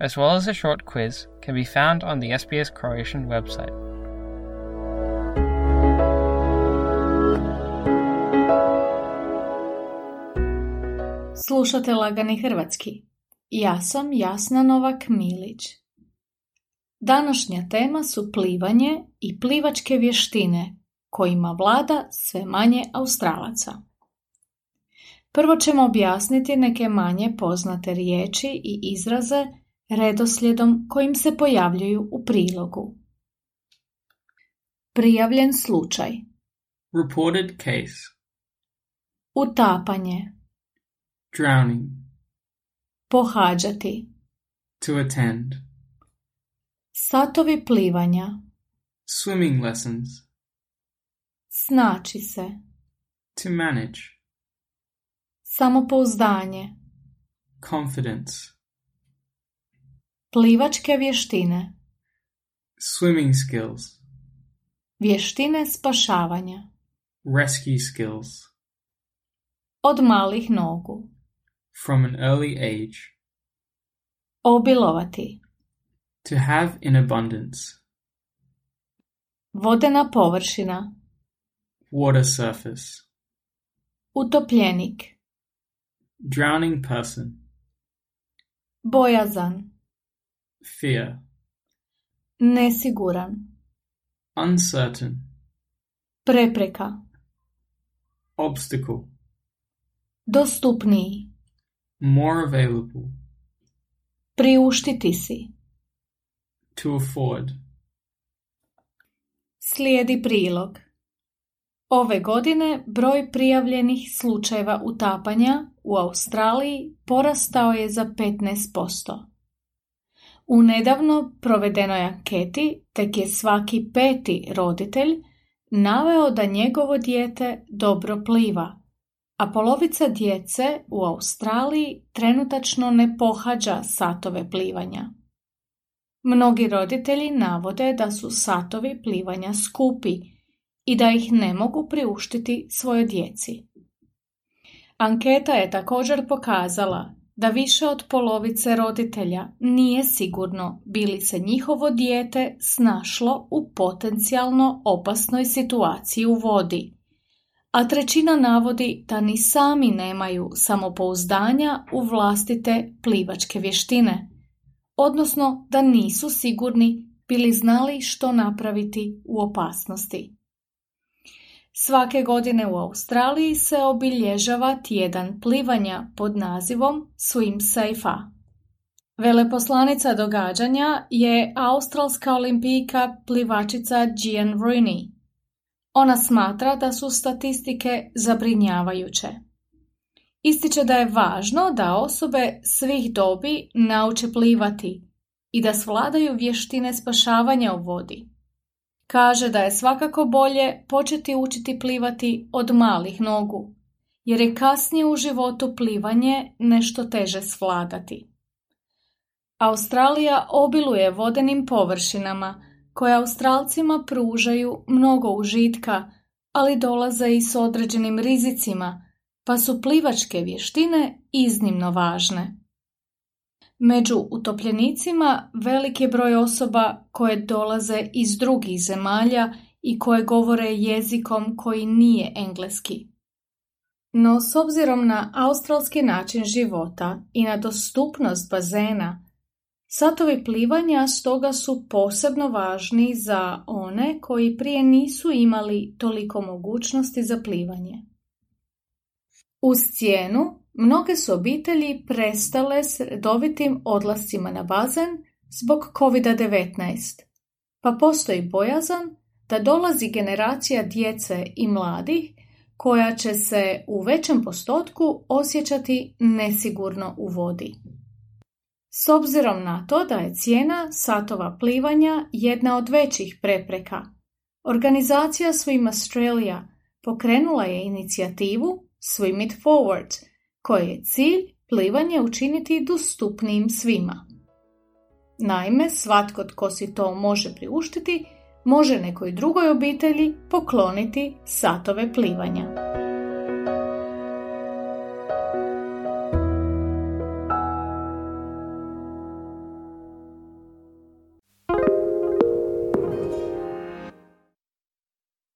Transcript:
as well as a short quiz, can be found on the SBS Croatian website. Slušate Lagani Hrvatski. Ja sam Jasna Novak Milić. Današnja tema su plivanje i plivačke vještine kojima vlada sve manje Australaca. Prvo ćemo objasniti neke manje poznate riječi i izraze redoslijedom kojim se pojavljuju u prilogu. Prijavljen slučaj. Reported case. Utapanje. Drowning. Pohađati. To attend. Satovi plivanja. Swimming lessons. Snaći se. To manage. Samopouzdanje. Confidence. Plivačke vještine. Swimming skills. Vještine spašavanja. Rescue skills. Od malih nogu. From an early age. Obilovati. To have in abundance. Vodena površina. Water surface. Utopljenik. Drowning person. Bojazan. Fear. Nesiguran. Uncertain. Prepreka. Obstacle. Dostupniji. More available. Priuštiti si. To afford. Slijedi prilog. Ove godine broj prijavljenih slučajeva utapanja u Australiji porastao je za 15%. U nedavno provedenoj anketi tek je svaki peti roditelj naveo da njegovo dijete dobro pliva, a polovica djece u Australiji trenutačno ne pohađa satove plivanja. Mnogi roditelji navode da su satovi plivanja skupi i da ih ne mogu priuštiti svojoj djeci. Anketa je također pokazala da više od polovice roditelja nije sigurno bili se njihovo dijete snašlo u potencijalno opasnoj situaciji u vodi, a trećina navodi da ni sami nemaju samopouzdanja u vlastite plivačke vještine, odnosno da nisu sigurni bili znali što napraviti u opasnosti. Svake godine u Australiji se obilježava tjedan plivanja pod nazivom Swim Safe. Veleposlanica događanja je australska olimpijka plivačica Gian Rooney. Ona smatra da su statistike zabrinjavajuće. Ističe da je važno da osobe svih dobi nauče plivati i da svladaju vještine spašavanja u vodi. Kaže da je svakako bolje početi učiti plivati od malih nogu, jer je kasnije u životu plivanje nešto teže svladati. Australija obiluje vodenim površinama koje Australcima pružaju mnogo užitka, ali dolaze i s određenim rizicima, pa su plivačke vještine iznimno važne. Među utopljenicima velik je broj osoba koje dolaze iz drugih zemalja i koje govore jezikom koji nije engleski. No s obzirom na australski način života i na dostupnost bazena, satovi plivanja stoga su posebno važni za one koji prije nisu imali toliko mogućnosti za plivanje. Uz cijenu Mnoge su obitelji prestale s redovitim odlascima na bazen zbog COVID-19, pa postoji bojazan da dolazi generacija djece i mladih koja će se u većem postotku osjećati nesigurno u vodi. S obzirom na to da je cijena satova plivanja jedna od većih prepreka, organizacija Swim Australia pokrenula je inicijativu Swim It Forward, koje je cilj plivanje učiniti dostupnijim svima. Naime, svatko tko si to može priuštiti, može nekoj drugoj obitelji pokloniti satove plivanja.